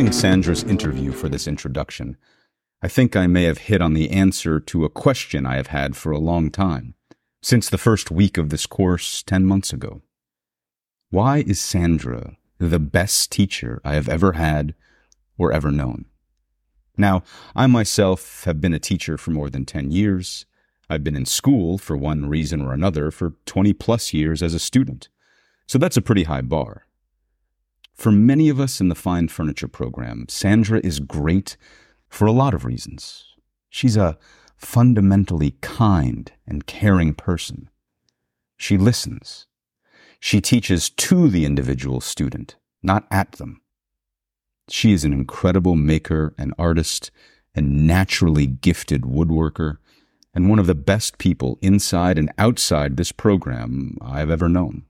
reviewing Sandra's interview for this introduction, I think I may have hit on the answer to a question I have had for a long time, since the first week of this course 10 months ago. Why is Sandra the best teacher I have ever had or ever known? Now, I myself have been a teacher for more than 10 years. I've been in school for one reason or another for 20 plus years as a student. So that's a pretty high bar. For many of us in the Fine Furniture program, Sandra is great for a lot of reasons. She's a fundamentally kind and caring person. She listens. She teaches to the individual student, not at them. She is an incredible maker and artist and naturally gifted woodworker and one of the best people inside and outside this program I've ever known.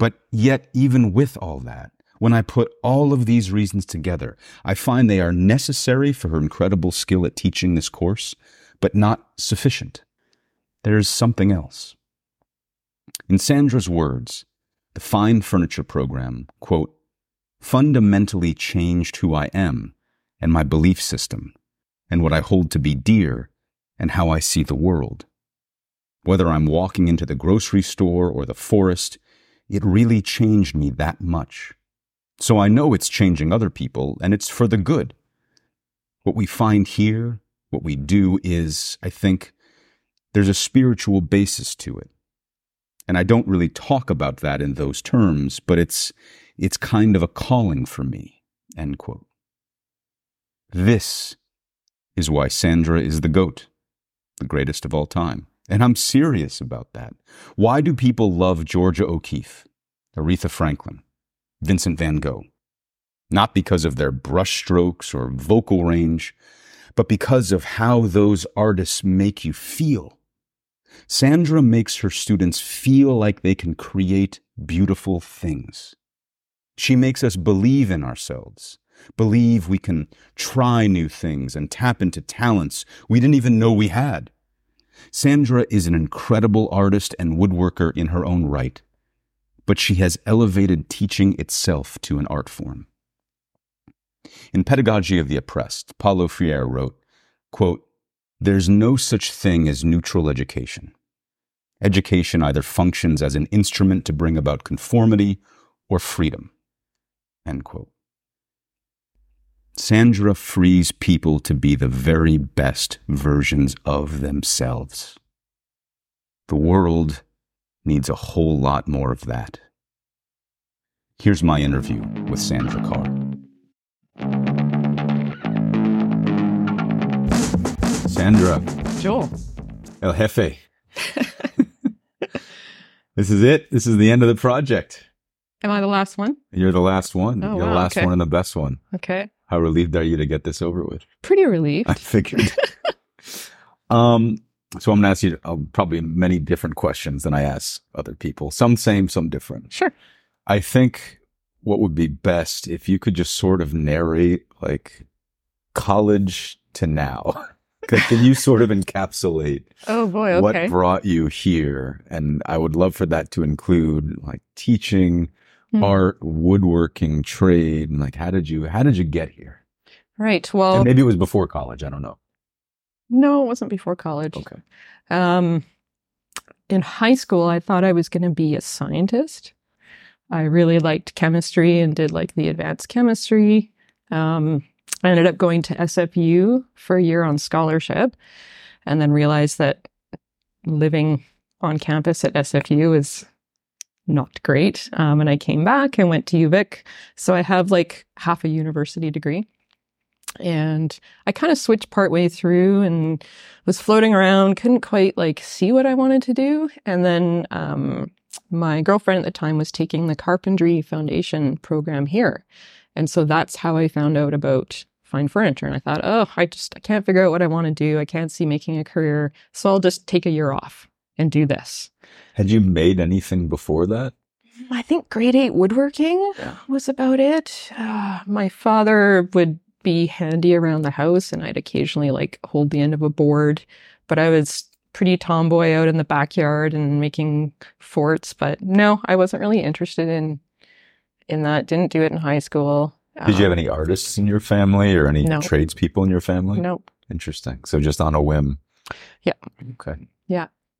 But yet, even with all that, when I put all of these reasons together, I find they are necessary for her incredible skill at teaching this course, but not sufficient. There's something else. In Sandra's words, the fine furniture program, quote, fundamentally changed who I am and my belief system and what I hold to be dear and how I see the world. Whether I'm walking into the grocery store or the forest, it really changed me that much. So I know it's changing other people, and it's for the good. What we find here, what we do is, I think, there's a spiritual basis to it. And I don't really talk about that in those terms, but it's, it's kind of a calling for me. End quote. This is why Sandra is the GOAT, the greatest of all time. And I'm serious about that. Why do people love Georgia O'Keeffe, Aretha Franklin, Vincent van Gogh? Not because of their brushstrokes or vocal range, but because of how those artists make you feel. Sandra makes her students feel like they can create beautiful things. She makes us believe in ourselves, believe we can try new things and tap into talents we didn't even know we had. Sandra is an incredible artist and woodworker in her own right, but she has elevated teaching itself to an art form. In Pedagogy of the Oppressed, Paulo Freire wrote, quote, There's no such thing as neutral education. Education either functions as an instrument to bring about conformity or freedom. End quote. Sandra frees people to be the very best versions of themselves. The world needs a whole lot more of that. Here's my interview with Sandra Carr. Sandra. Joel. El Jefe. this is it. This is the end of the project. Am I the last one? You're the last one. Oh, You're the last okay. one and the best one. Okay. How relieved are you to get this over with? Pretty relieved. I figured. um, so I'm going to ask you uh, probably many different questions than I ask other people. Some same, some different. Sure. I think what would be best if you could just sort of narrate like college to now. Can you sort of encapsulate Oh boy. Okay. what brought you here? And I would love for that to include like teaching, Hmm. art, woodworking, trade, and like how did you how did you get here? Right. Well, and maybe it was before college. I don't know. no, it wasn't before college. Okay. Um, in high school, I thought I was going to be a scientist. I really liked chemistry and did like the advanced chemistry. Um, I ended up going to SFU for a year on scholarship and then realized that living on campus at SFU is not great. Um, and I came back and went to UVic. So I have like half a university degree. And I kind of switched partway through and was floating around, couldn't quite like see what I wanted to do. And then um, my girlfriend at the time was taking the carpentry foundation program here. And so that's how I found out about fine furniture. And I thought, oh, I just I can't figure out what I want to do. I can't see making a career. So I'll just take a year off and do this. Had you made anything before that? I think grade eight woodworking Yeah. was about it. Uh, my father would be handy around the house and I'd occasionally like hold the end of a board, but I was pretty tomboy out in the backyard and making forts. But no, I wasn't really interested in, in that. Didn't do it in high school. Did you have any artists in your family or any No. tradespeople in your family? Nope. Interesting. So just on a whim. Yeah. Okay.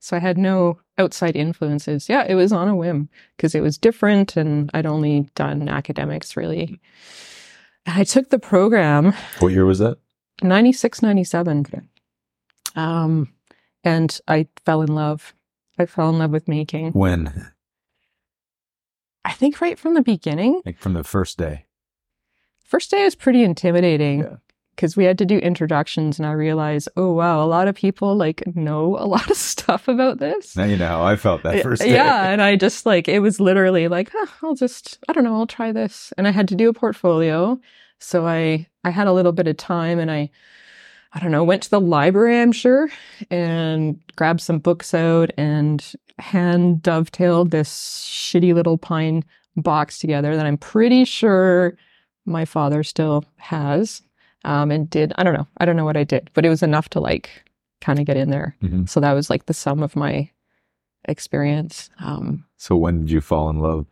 So I had no outside influences. Yeah, it was on a whim because it was different and I'd only done academics really. I took the program What year was that? 96, 97. Um, and I fell in love. I fell in love with making. When? I think right from the beginning. Like from the first day. First day was pretty intimidating Yeah. Because we had to do introductions and I realized, oh wow, a lot of people like know a lot of stuff about this. Now you know how I felt that first day. Yeah, and I just like it was literally like, "Huh, I'll just I don't know, I'll try this. And I had to do a portfolio. So I I had a little bit of time and I I don't know, went to the library, I'm sure, and grabbed some books out and hand dovetailed this shitty little pine box together that I'm pretty sure my father still has. Um, and did I don't know, I don't know what I did, but it was enough to like kind of get in there. Mhm. So that was like the sum of my experience. Um, So when did you fall in love?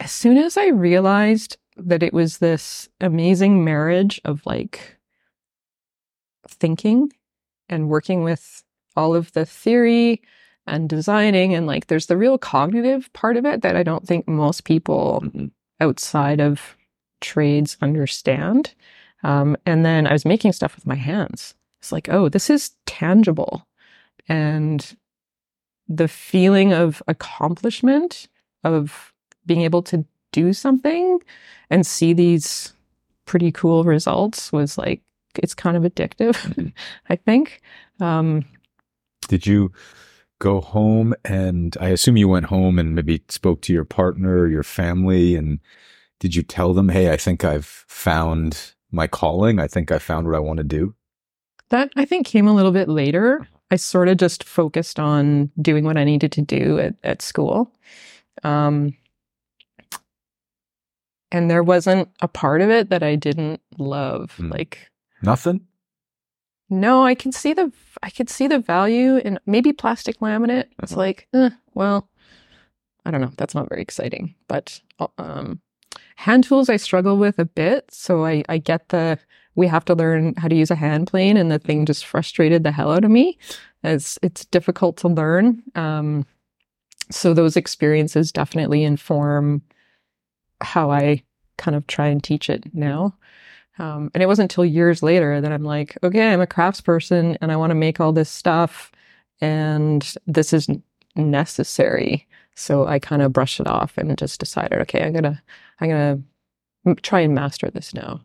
as soon as I realized that it was this amazing marriage of like thinking and working with all of the theory and designing, and like there's the real cognitive part of it that I don't think most people Mhm. outside of trades understand. Um, and then I was making stuff with my hands. It's like, oh, this is tangible. And the feeling of accomplishment, of being able to do something and see these pretty cool results was like, it's kind of addictive, I think. Um, Did you go home and I assume you went home and maybe spoke to your partner your family and did you tell them, "Hey, I think I've found my calling. I think I found what I want to do." That I think came a little bit later. I sort of just focused on doing what I needed to do at, at school. Um, and there wasn't a part of it that I didn't love. Mm. Like, Nothing? no, I can see the I could see the value in maybe plastic laminate. It's Uh-huh. like, eh, well, I don't know. That's not very exciting. But um, hand tools I struggle with a bit. So I I get the we have to learn how to use a hand plane, and the thing just frustrated the hell out of me. It's it's difficult to learn. Um, so those experiences definitely inform how I kind of try and teach it now. Um, and it wasn't until years later that I'm like, okay, I'm a craftsperson and I want to make all this stuff, and this is necessary. So I kind of brushed it off and just decided, okay, I'm gonna, I'm gonna try and master this now.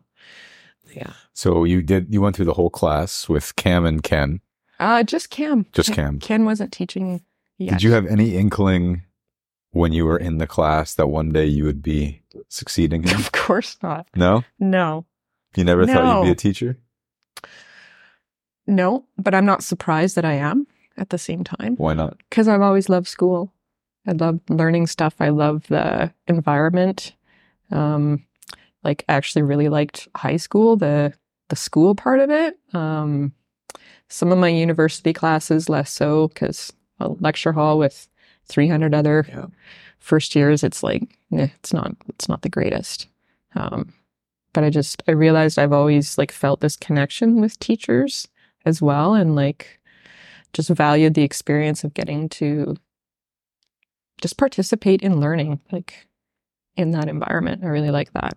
Yeah. So you did you went through the whole class with Cam and Ken. Uh, just Cam. Just Cam. Ken wasn't teaching yet. Did you have any inkling when you were in the class that one day you would be succeeding in? Of course not. No? No. You never thought you'd be a teacher? No, but I'm not surprised that I am at the same time Why not? because I've always loved school. I love learning stuff. I love the environment. Um, like I actually really liked high school, the the school part of it. Um, some of my university classes less so because a lecture hall with 300 other Yeah. first years, it's like eh, it's not it's not the greatest. Um, but I just I realized I've always like felt this connection with teachers as well, and like just valued the experience of getting to just participate in learning, like in that environment. I really like that.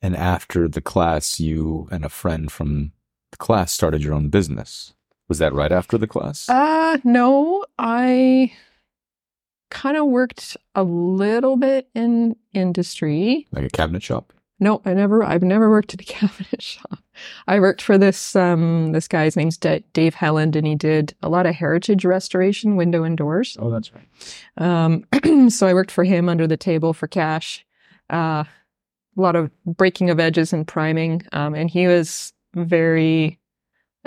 And after the class, you and a friend from the class started your own business. Was that right after the class? Uh no, I kind of worked a little bit in industry. like a cabinet shop? No, I never. I've never worked at a cabinet shop. I worked for this um this guy's name's D- Dave Helland, and he did a lot of heritage restoration, window and doors. Oh, that's right. Um, so I worked for him under the table for cash. Uh, a lot of breaking of edges and priming, um, and he was very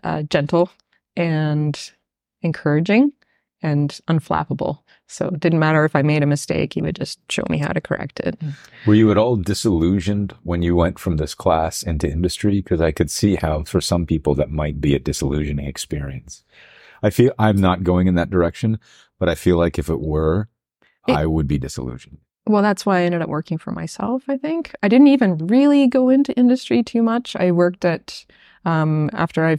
uh, gentle and encouraging and unflappable. So it didn't matter if I made a mistake; he would just show me how to correct it. Were you at all disillusioned when you went from this class into industry? Because I could see how, for some people, that might be a disillusioning experience. I feel I'm not going in that direction, but I feel like if it were, It- I would be disillusioned. well, that's why I ended up working for myself, I think. I didn't even really go into industry too much. I worked at, um, after I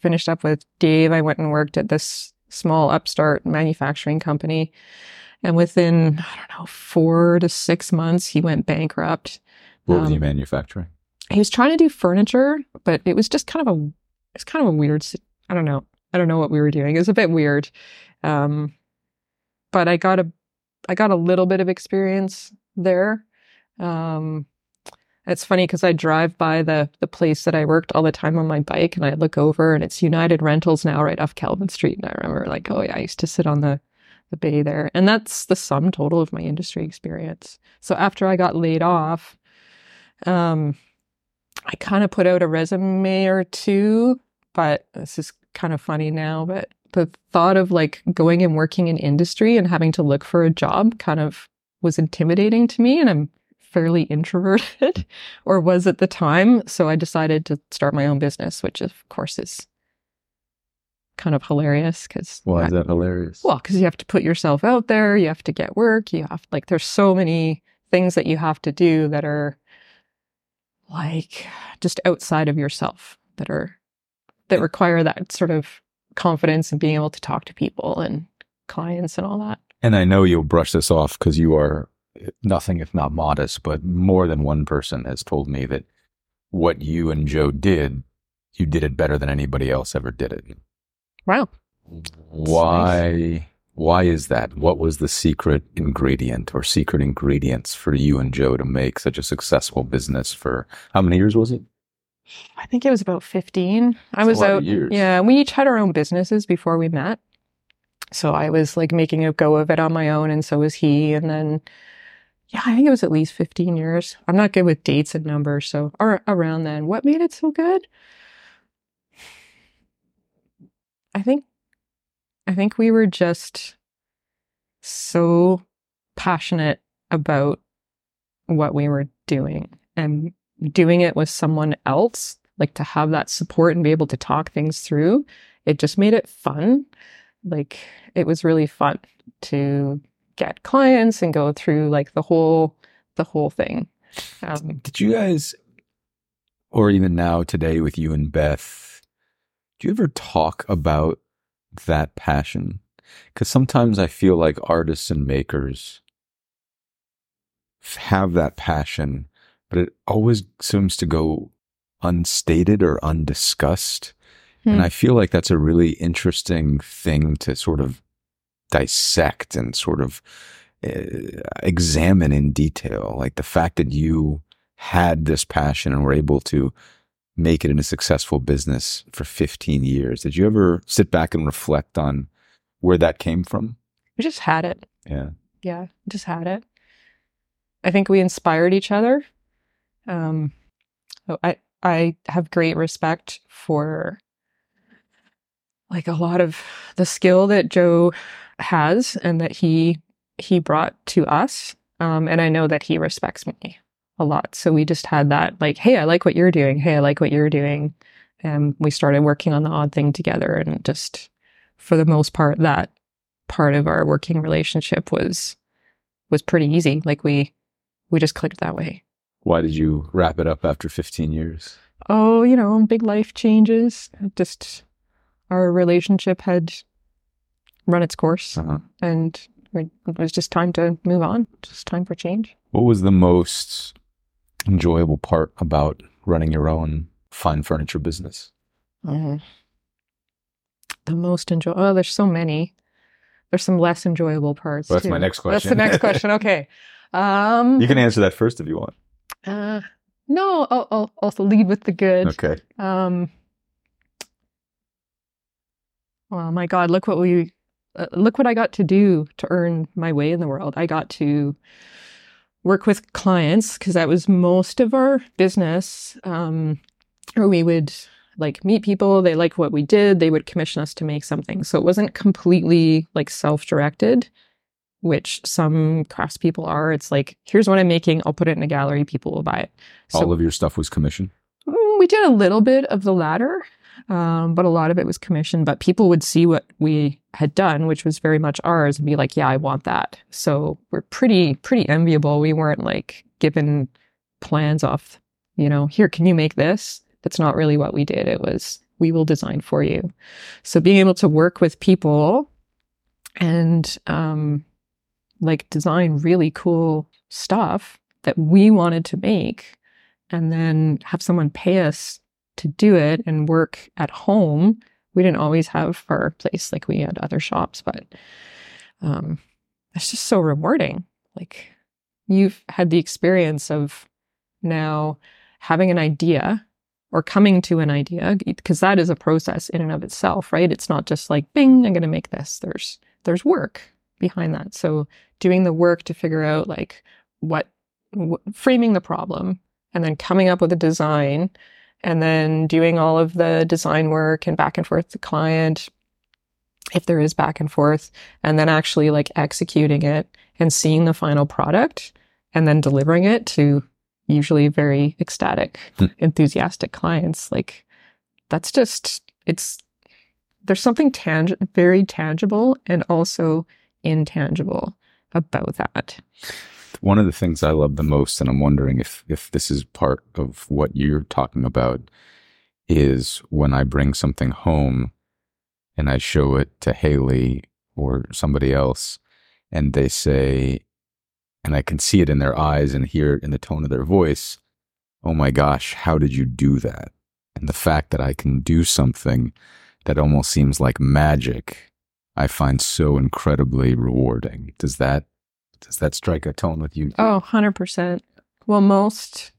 finished up with Dave, I went and worked at this small upstart manufacturing company. And within, I don't know, four to six months, he went bankrupt. What was Um, he manufacturing? He was trying to do furniture, but it was just kind of a, it's kind of a weird, I don't know. I don't know what we were doing. It was a bit weird. Um, but I got a, I got a little bit of experience there. Um, it's funny because I drive by the the place that I worked all the time on my bike, and I look over, and it's United Rentals now, right off Calvin Street. And I remember, like, oh yeah, I used to sit on the the bay there, and that's the sum total of my industry experience. So after I got laid off, um, I kind of put out a resume or two, but this is kind of funny now. But the thought of like going and working in industry and having to look for a job kind of was intimidating to me, and I'm fairly introverted or was at the time. So I decided to start my own business, which of course is kind of hilarious because Why is that hilarious? well, because you have to put yourself out there, you have to get work, you have like there's so many things that you have to do that are like just outside of yourself that are that require that sort of confidence and being able to talk to people and clients and all that. And I know you'll brush this off because you are nothing if not modest, but more than one person has told me that what you and Joe did, you did it better than anybody else ever did it. Wow. Why? Why is that? What was the secret ingredient or secret ingredients for you and Joe to make such a successful business for how many years was it? I think it was about 15. I That's a was out. Yeah, we each had our own businesses before we met. So I was like making a go of it on my own, and so was he. And then, yeah, I think it was at least 15 years. I'm not good with dates and numbers. So ar- around then, what made it so good? I think, I think we were just so passionate about what we were doing and doing it with someone else, like to have that support and be able to talk things through, it just made it fun. Like it was really fun to get clients and go through like the whole the whole thing. Um, Did you guys, or even now today with you and Beth, do you ever talk about that passion? Because sometimes I feel like artists and makers have that passion, but it always seems to go unstated or undiscussed. And Hmm. I feel like that's a really interesting thing to sort of dissect and sort of uh, examine in detail. Like the fact that you had this passion and were able to make it in a successful business for 15 years. Did you ever sit back and reflect on where that came from? we just had it. Yeah. Yeah, just had it. I think we inspired each other. Um, so I I have great respect for like a lot of the skill that Joe has and that he he brought to us. Um, and I know that he respects me a lot. So we just had that like, hey, I like what you're doing. Hey, I like what you're doing. And we started working on the odd thing together and just for the most part that part of our working relationship was was pretty easy. Like we we just clicked that way. Why did you wrap it up after 15 years? Oh, you know, big life changes. Just our relationship had run its course Uh-huh. and it was just time to move on. Just time for change. What was the most enjoyable part about running your own fine furniture business? Mhm. The most enjoy. Oh, there's so many. There's some less enjoyable parts. Well, that's too. my next question. That's the next question. Okay. Um. You can answer that first if you want. Uh, no, I'll, I'll also lead with the good. Okay. Um. Well, my God, look what we, uh, look what I got to do to earn my way in the world. I got to work with clients because that was most of our business. Um, or we would like meet people. They liked what we did. They would commission us to make something. So it wasn't completely like self-directed, which some craftspeople are. It's like, here's what I'm making. I'll put it in a gallery. People will buy it. So All of your stuff was commission. Mm, We did a little bit of the latter. Um, but a lot of it was commissioned. But people would see what we had done, which was very much ours, and be like, "Yeah, I want that." So we're pretty pretty enviable. We weren't like given plans off, you know, here, can you make this? That's not really what we did. It was we will design for you. So being able to work with people and um, like design really cool stuff that we wanted to make and then have someone pay us to do it and work at home. We didn't always have our place like we had other shops, but um, it's just so rewarding. Like you've had the experience of now having an idea or coming to an idea because that is a process in and of itself, right? It's not just like bing, I'm going to make this. There's there's work behind that. So doing the work to figure out like what, what framing the problem and then coming up with a design and then doing all of the design work and back and forth to client if there is back and forth and then actually like executing it and seeing the final product and then delivering it to usually very ecstatic hmm. enthusiastic clients like that's just it's there's something tang- very tangible and also intangible about that. One of the things I love the most, and I'm wondering if if this is part of what you're talking about, is when I bring something home and I show it to Haley or somebody else, and they say, and I can see it in their eyes and hear it in the tone of their voice, oh my gosh, how did you do that? And the fact that I can do something that almost seems like magic, I find so incredibly rewarding. Does that does that strike a tone with you? Oh, 100%. Well, most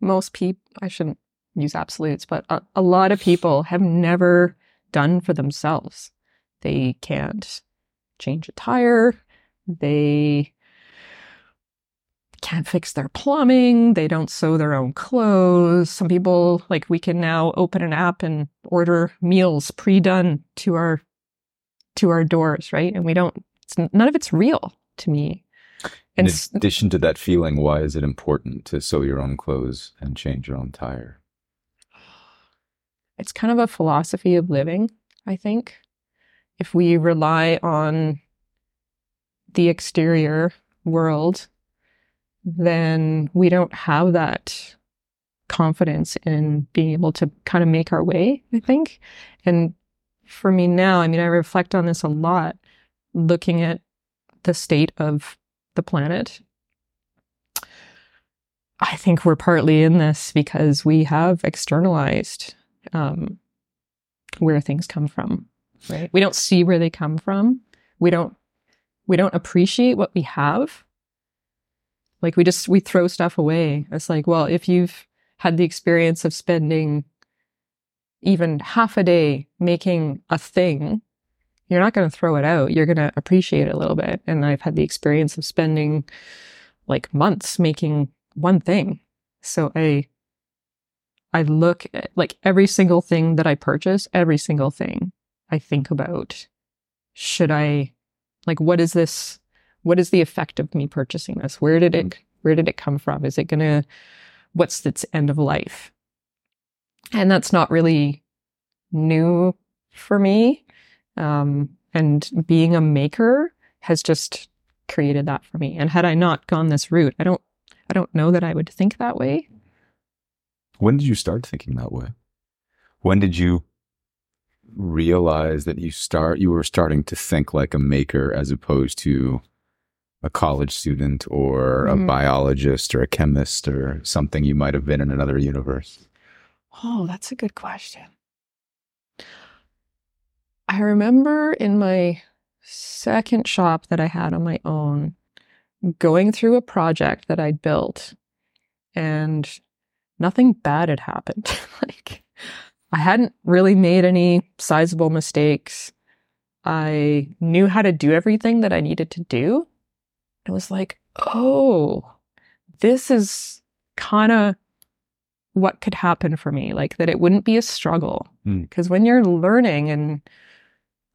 most people I shouldn't use absolutes, but a, a lot of people have never done for themselves. They can't change a tire. They can't fix their plumbing. They don't sew their own clothes. Some people, like, we can now open an app and order meals pre-done to our to our doors, right? And we don't. none of it's real to me. And in addition to that feeling, why is it important to sew your own clothes and change your own tire? It's kind of a philosophy of living, I think. If we rely on the exterior world then we don't have that confidence in being able to kind of make our way, I think. And for me now, I mean, I reflect on this a lot, looking at the state of the planet. I think we're partly in this because we have externalized um, where things come from. Right? We don't see where they come from. We don't. We don't appreciate what we have like we just, we throw stuff away. It's like, well, if you've had the experience of spending even half a day making a thing, you're not going to throw it out. You're going to appreciate it a little bit. And I've had the experience of spending like months making one thing. So I, I look at like every single thing that I purchase, every single thing I think about, should I, like, what is this what is the effect of me purchasing this? Where did it, where did it come from? Is it going to, what's its end of life? And that's not really new for me. Um, and being a maker has just created that for me. And had I not gone this route, I don't, I don't know that I would think that way. When did you start thinking that way? When did you realize that you start you were starting to think like a maker as opposed to a college student or mm-hmm. a biologist or a chemist or something you might have been in another universe? Oh, that's a good question. I remember in my second shop that I had on my own, going through a project that I'd built and nothing bad had happened. like, I hadn't really made any sizable mistakes. I knew how to do everything that I needed to do. It was like, oh, this is kind of what could happen for me. Like that it wouldn't be a struggle. Because hmm. mm. when you're learning and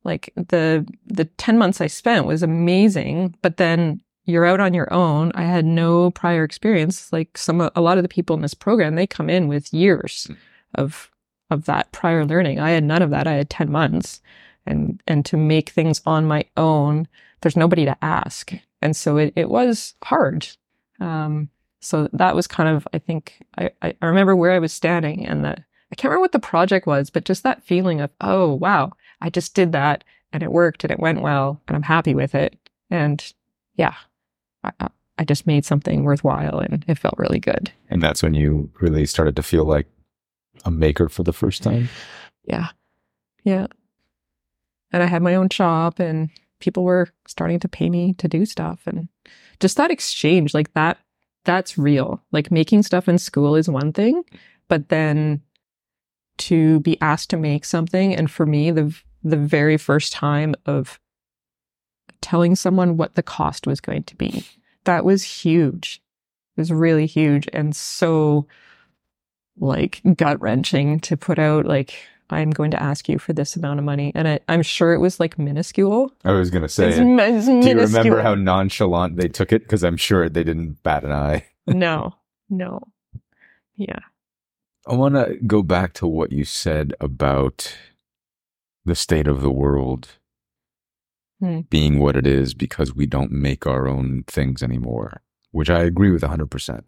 like the the 10 months I spent was amazing, but then you're out on your own. I had no prior experience. Like some a lot of the people in this program, they come in with years mm. of of that prior learning. I had none of that. I had 10 months and, and to make things on my own, there's nobody to ask. And so it, it was hard. Um, so that was kind of, I think, I, I remember where I was standing and the, I can't remember what the project was, but just that feeling of, oh, wow, I just did that and it worked and it went well and I'm happy with it. And yeah, I, I just made something worthwhile and it felt really good. And that's when you really started to feel like a maker for the first time? Yeah. Yeah. And I had my own shop and people were starting to pay me to do stuff and just that exchange like that that's real. Like making stuff in school is one thing, but then to be asked to make something and for me the the very first time of telling someone what the cost was going to be that was huge it was really huge and so like gut wrenching to put out like I'm going to ask you for this amount of money. And I, am sure it was like minuscule. I was going to say, it's, it's do you remember how nonchalant they took it? Because I'm sure they didn't bat an eye. no, no. Yeah. I want to go back to what you said about the state of the world hmm. being what it is because we don't make our own things anymore, which I agree with 100%.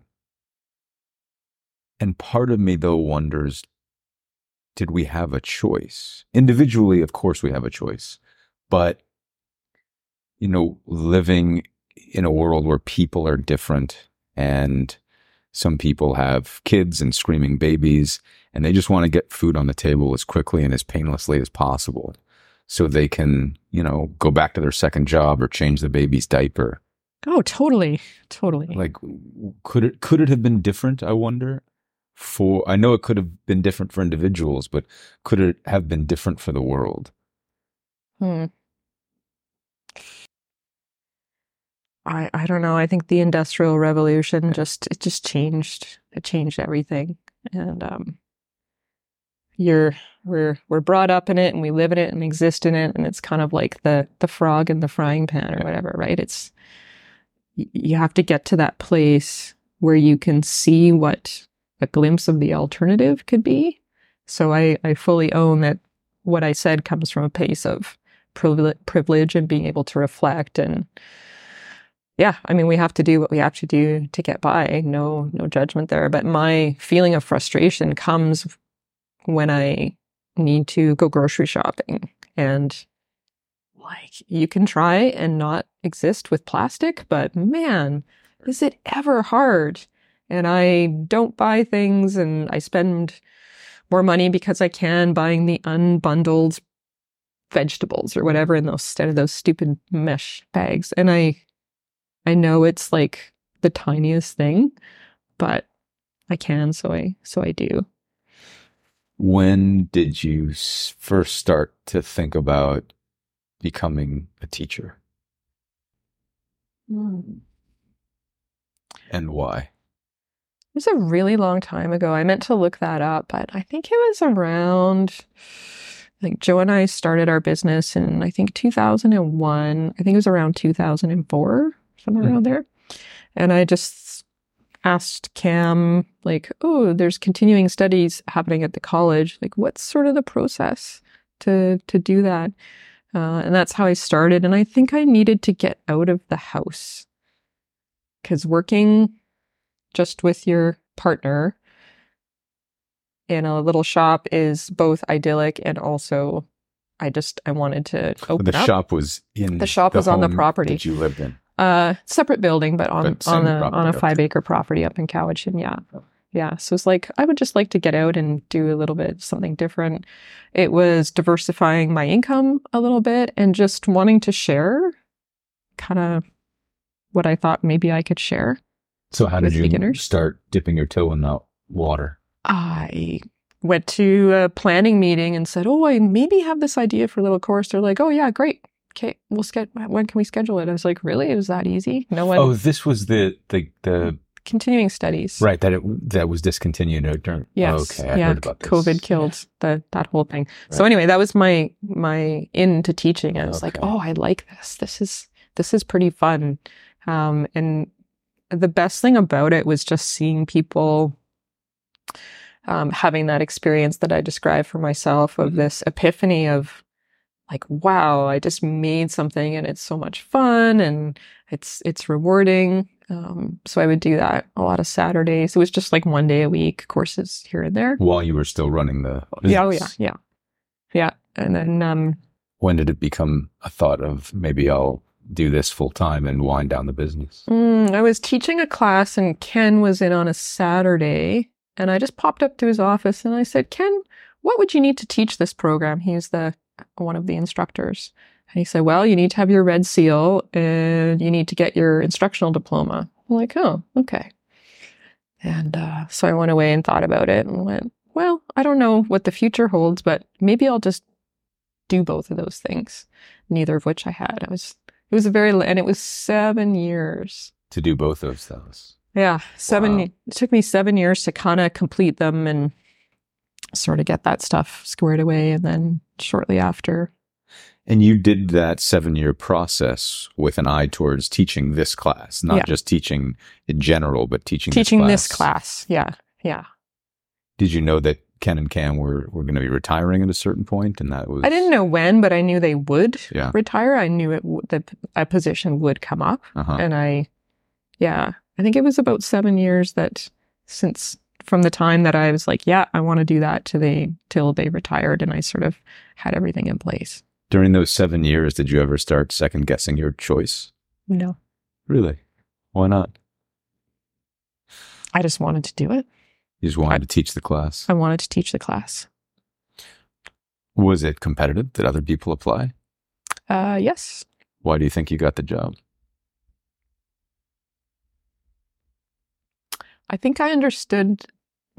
And part of me, though, wonders did we have a choice? Individually, of course, we have a choice. But, you know, living in a world where people are different and some people have kids and screaming babies, and they just want to get food on the table as quickly and as painlessly as possible so they can, you know, go back to their second job or change the baby's diaper. Oh, totally. Totally. Like could it could it have been different, I wonder? For I know it could have been different for individuals, but could it have been different for the world? Hmm. I, I don't know. I think the industrial revolution just it just changed it changed everything. And um you're we're we're brought up in it and we live in it and exist in it and it's kind of like the the frog in the frying pan or whatever, right? It's you have to get to that place where you can see what a glimpse of the alternative could be. So I, I fully own that what I said comes from a place of privilege and being able to reflect and yeah, I mean, we have to do what we have to do to get by. No, no judgment there. But my feeling of frustration comes when I need to go grocery shopping and like you can try and not exist with plastic, but man, is it ever hard? And I don't buy things and I spend more money because I can buying the unbundled vegetables or whatever in those instead of those stupid mesh bags. And I I know it's like the tiniest thing, but I can, so I so I do. When did you first start to think about becoming a teacher? Mm. And why? It was a really long time ago. I meant to look that up, but I think it was around like Joe and I started our business in I think 2001. I think it was around 2004 somewhere around there. And I just asked Cam, like, oh, there's continuing studies happening at the college. Like, what's sort of the process to to do that? Uh, and that's how I started. And I think I needed to get out of the house because working just with your partner in a little shop is both idyllic and also I just I wanted to open the up. shop was in the shop the was on the property that you lived in. Uh, separate building, but on but on a on a five okay. acre property up in Cowichan. Yeah, yeah. So it's like I would just like to get out and do a little bit something different. It was diversifying my income a little bit and just wanting to share, kind of what I thought maybe I could share. So how did you beginners. start dipping your toe in that water? I went to a planning meeting and said, "Oh, I maybe have this idea for a little course." They're like, "Oh yeah, great okay, we'll schedule. When can we schedule it? I was like, really? It was that easy? No one. Oh, this was the the the continuing studies. Right. That it that was discontinued during. Yes. Okay. I yeah. heard about this. COVID killed yeah. the that whole thing. Right. So anyway, that was my my into teaching. I was okay. like, oh, I like this. This is this is pretty fun. Um, and the best thing about it was just seeing people um, having that experience that I described for myself of Mhm. this epiphany of like, wow, I just made something and it's so much fun and it's it's rewarding. Um, so I would do that a lot of Saturdays. It was just like one day a week, courses here and there. While you were still running the Yeah, oh yeah, yeah, yeah. And then um, When did it become a thought of maybe I'll do this full time and wind down the business? Mm, I was teaching a class and Ken was in on a Saturday and I just popped up to his office and I said, Ken, what would you need to teach this program? He's the one of the instructors. And he said, Well, you need to have your red seal and you need to get your instructional diploma. I'm like, oh, okay. And uh, so I went away and thought about it and went, Well, I don't know what the future holds, but maybe I'll just do both of those things. Neither of which I had. I was it was a very and it was seven years. To do both of those. Yeah, seven. Wow. It took me seven years to kind of complete them and sort of get that stuff squared away. And then shortly after, And you did that seven year process with an eye towards teaching this class, not Yeah. just teaching in general, but teaching teaching this this class. Yeah, yeah. Did you know that Ken and Cam were, were going to be retiring at a certain point, and that was I didn't know when, but I knew they would Yeah. retire. I knew it w- that a position would come up, Uh-huh. and I, yeah, I think it was about seven years that since from the time that I was like, yeah, I want to do that to they till they retired, and I sort of had everything in place. During those seven years, did you ever start second guessing your choice? No, Really? Why not? I just wanted to do it. You just wanted to teach the class. I wanted to teach the class. Was it competitive? Did other people apply? Uh, yes. Why do you think you got the job? I think I understood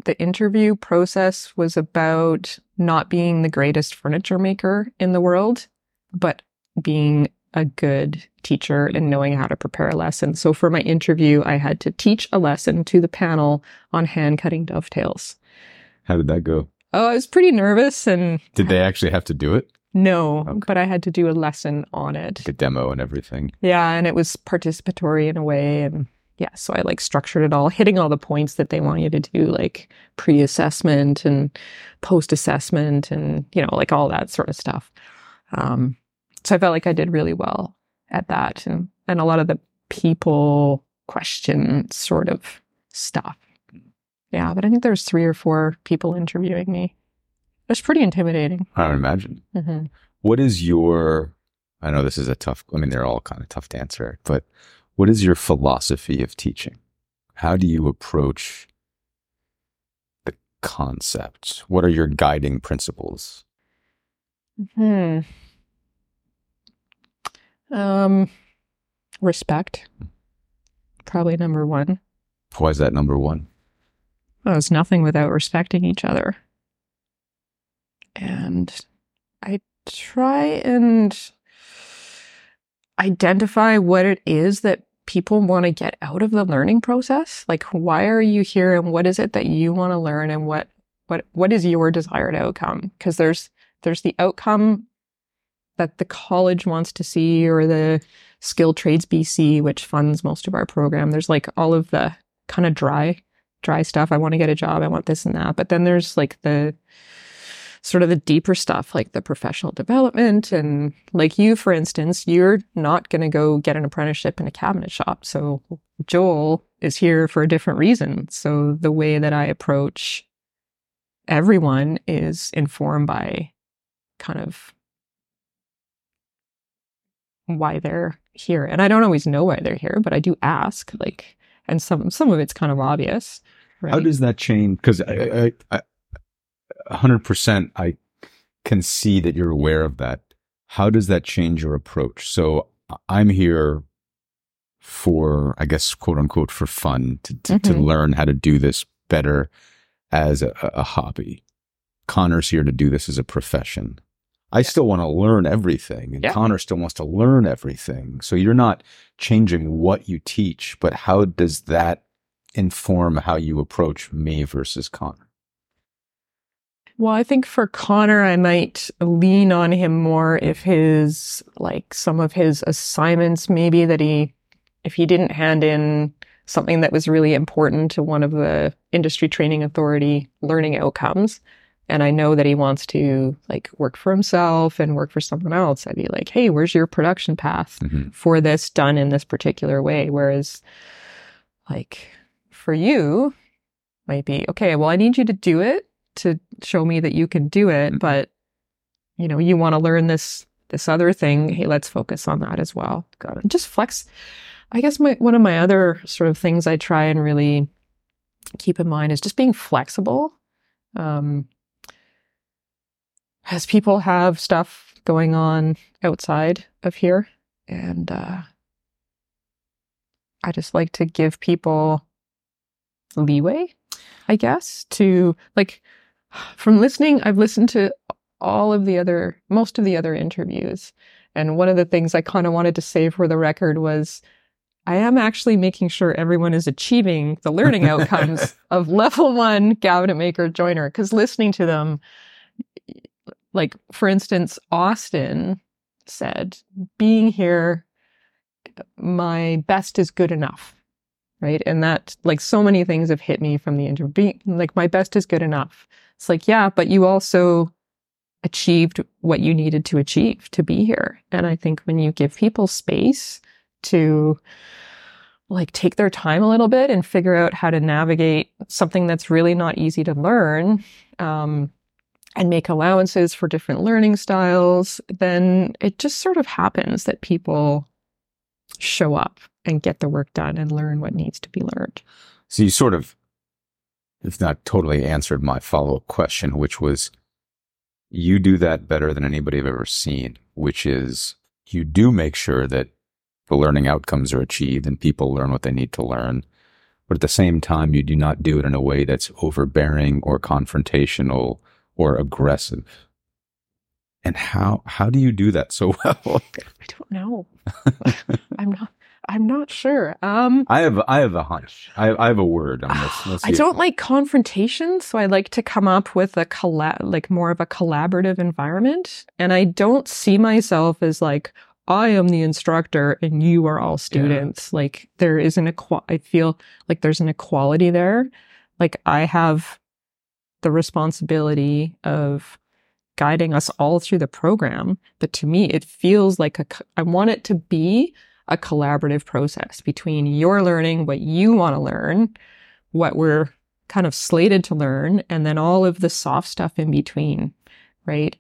the interview process was about not being the greatest furniture maker in the world, but being a good teacher and knowing how to prepare a lesson. So for my interview, I had to teach a lesson to the panel on hand cutting dovetails. How did that go? Oh, I was pretty nervous and Did they actually have to do it? no, Okay. but I had to do a lesson on it. Like a demo and everything. Yeah, and it was participatory in a way and yeah, so I like structured it all, hitting all the points that they want you to do, like pre-assessment and post-assessment and you know, like all that sort of stuff. Um, so I felt like I did really well at that and and a lot of the people question sort of stuff. Yeah, but I think there's three or four people interviewing me. It was pretty intimidating. I would imagine. hmm What is your, I know this is a tough, I mean, they're all kind of tough to answer, but what is your philosophy of teaching? How do you approach the concept? What are your guiding principles? Hmm. Um, respect. Probably number one. Why is that number one? Well, it's nothing without respecting each other. And I try and identify what it is that people want to get out of the learning process. Like, why are you here and what is it that you want to learn and what, what, what is your desired outcome? Because there's, there's the outcome that the college wants to see or the Skilled Trades BC, which funds most of our program. There's like all of the kind of dry dry stuff. I want to get a job. I want this and that. But then there's like the sort of the deeper stuff, like the professional development. And like you, for instance, you're not going to go get an apprenticeship in a cabinet shop. So Joel is here for a different reason. So the way that I approach everyone is informed by kind of why they're here. And I don't always know why they're here, but I do ask like, and some, some of it's kind of obvious. Right? How does that change? Because I, I, I, a hundred percent, I can see that you're aware of that. How does that change your approach? So I'm here for, I guess, quote unquote, for fun to, to, to Mhm. learn how to do this better as a, a hobby. Connor's here to do this as a profession. I still want to learn everything, and Yeah. Connor still wants to learn everything. So you're not changing what you teach, but how does that inform how you approach me versus Connor? Well, I think for Connor, I might lean on him more if his, like some of his assignments, maybe that he, if he didn't hand in something that was really important to one of the industry training authority learning outcomes and I know that he wants to like work for himself and work for someone else, I'd be like, hey, where's your production path Mhm. for this done in this particular way? Whereas, like, for you, might be, okay, well, I need you to do it to show me that you can do it, Mhm. but you know, you want to learn this this other thing. Hey, let's focus on that as well. Got it. Just flex. I guess my one of my other sort of things I try and really keep in mind is just being flexible. Um, as people have stuff going on outside of here, and uh, I just like to give people leeway, I guess, to like from listening. I've listened to all of the other, most of the other interviews. And one of the things I kind of wanted to say for the record was I am actually making sure everyone is achieving the learning outcomes of level one cabinet maker joiner. Because listening to them, like for instance, Austin said, being here, my best is good enough. Right. And that, like, so many things have hit me from the interview. Like, my best is good enough. It's like, yeah, but you also achieved what you needed to achieve to be here. And I think when you give people space to like take their time a little bit and figure out how to navigate something that's really not easy to learn, um, and make allowances for different learning styles, then it just sort of happens that people show up and get the work done and learn what needs to be learned. So you sort of, if not totally answered my follow up question, which was you do that better than anybody I've ever seen, which is you do make sure that the learning outcomes are achieved and people learn what they need to learn. But at the same time, you do not do it in a way that's overbearing or confrontational or aggressive. And how, how do you do that so well? I don't know. I'm not. I'm not sure. Um, I have, I have a hunch. I, I have a word on this. Let's I don't like confrontation, so I like to come up with a collab, like more of a collaborative environment. And I don't see myself as like I am the instructor and you are all students. Like there is an equal. I feel like there's an equality there. Like I have the responsibility of guiding us all through the program, but to me, it feels like a. I want it to be a collaborative process between your learning what you want to learn what we're kind of slated to learn and then all of the soft stuff in between, right?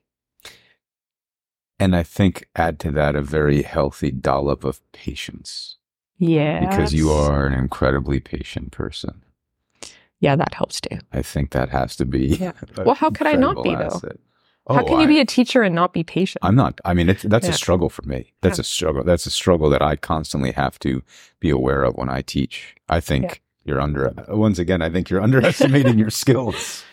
And I think add to that a very healthy dollop of patience Yeah. because you are an incredibly patient person. Yeah, that helps too. I think that has to be. Yeah. a Well, how could I not incredible be, though? asset. How Oh, can you I- be a teacher and not be patient? I'm not. I mean, it's, that's Yeah. a struggle for me. That's Yeah. a struggle. That's a struggle that I constantly have to be aware of when I teach. I think Yeah. you're under, once again, I think you're underestimating your skills.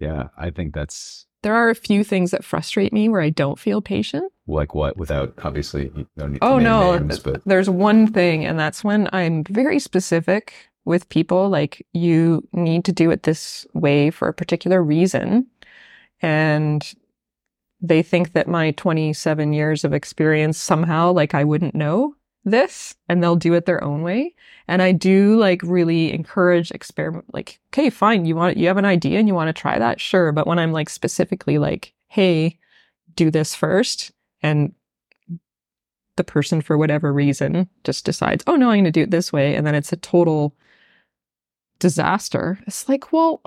Yeah. I think that's there are a few things that frustrate me where I don't feel patient. like what without obviously, you need to Oh no, names, but there's one thing, and that's when I'm very specific with people. Like, you need to do it this way for a particular reason. And they think that my 27 years of experience somehow, like, I wouldn't know this, and they'll do it their own way. And I do like really encourage experiment. Like, okay, fine, you want you have an idea and you want to try that, sure. But when I'm like specifically like, hey, do this first, and the person for whatever reason just decides, oh no, I'm going to do it this way. And then it's a total disaster. It's like, well,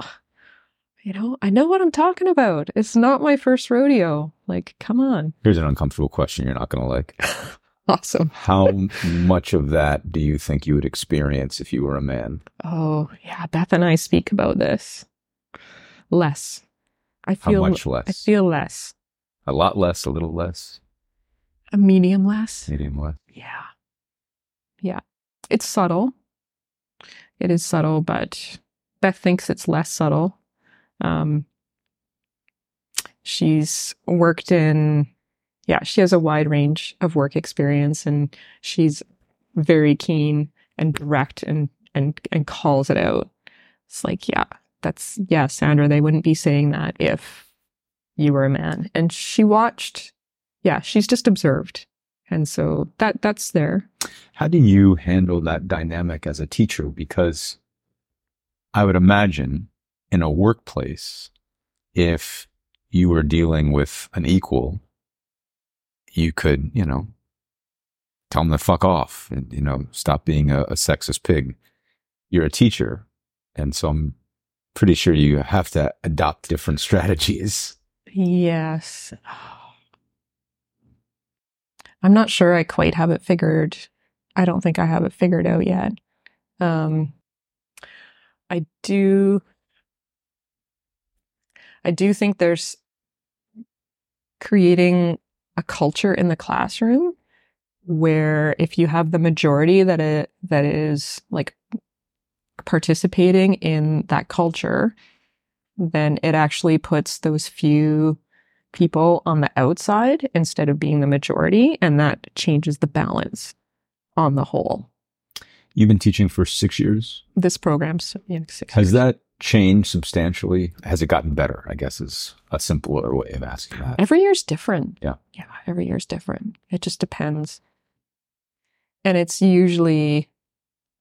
you know, I know what I'm talking about. It's not my first rodeo. Like, come on. here's an uncomfortable question you're not going to like. Awesome. How much of that do you think you would experience if you were a man? Oh, yeah. Beth and I speak about this. Less. I How feel, much less? I feel less. a lot less, a little less, A medium less. medium less. Yeah. Yeah. It's subtle. It is subtle, but Beth thinks it's less subtle. Um, she's worked in, yeah, she has a wide range of work experience and she's very keen and direct and, and, and calls it out. It's like, yeah, that's, yeah, Sandra, they wouldn't be saying that if you were a man. And she watched, yeah, she's just observed. And so that, that's there. How do you handle that dynamic as a teacher? Because I would imagine in a workplace, if you were dealing with an equal, you could, you know, tell them to fuck off and, you know, stop being a, a sexist pig. You're a teacher. And so I'm pretty sure you have to adopt different strategies. Yes. I'm not sure I quite have it figured. I don't think I have it figured out yet. Um, I do. I do think there's creating a culture in the classroom where if you have the majority that it that is like participating in that culture, then it actually puts those few people on the outside instead of being the majority, and that changes the balance on the whole. You've been teaching for six years. This program's six. Has years. that changed substantially? Has it gotten better? I guess is a simpler way of asking that. Every year's different. Yeah. Yeah. Every year's different. It just depends. And it's usually,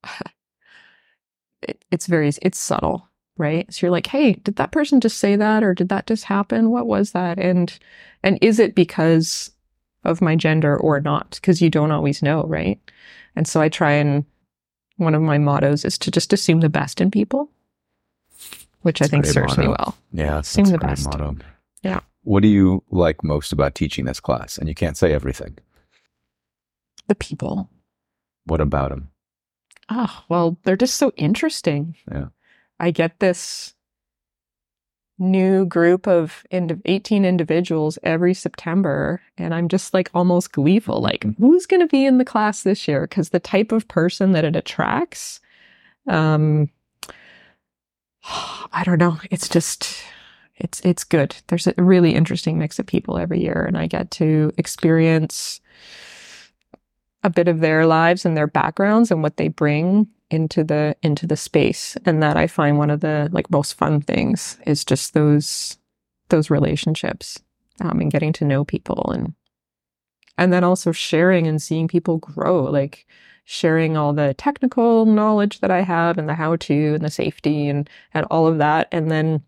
it, it's very, it's subtle, right? So you're like, hey, did that person just say that? Or did that just happen? What was that? And, and is it because of my gender or not? Because you don't always know, right? And so I try and, one of my mottos is to just assume the best in people, which I think serves me well. Yeah, seems the best. motto. Yeah. What do you like most about teaching this class? And you can't say everything. The people. What about them? Oh, well, they're just so interesting. Yeah. I get this new group of ind- 18 individuals every September, and I'm just like almost gleeful. Like, who's going to be in the class this year? Because the type of person that it attracts, um, I don't know. It's just, it's it's good. There's a really interesting mix of people every year, and I get to experience a bit of their lives and their backgrounds and what they bring into the into the space and that i find one of the like most fun things is just those those relationships um, and getting to know people and and then also sharing and seeing people grow like sharing all the technical knowledge that i have and the how to and the safety and and all of that. And then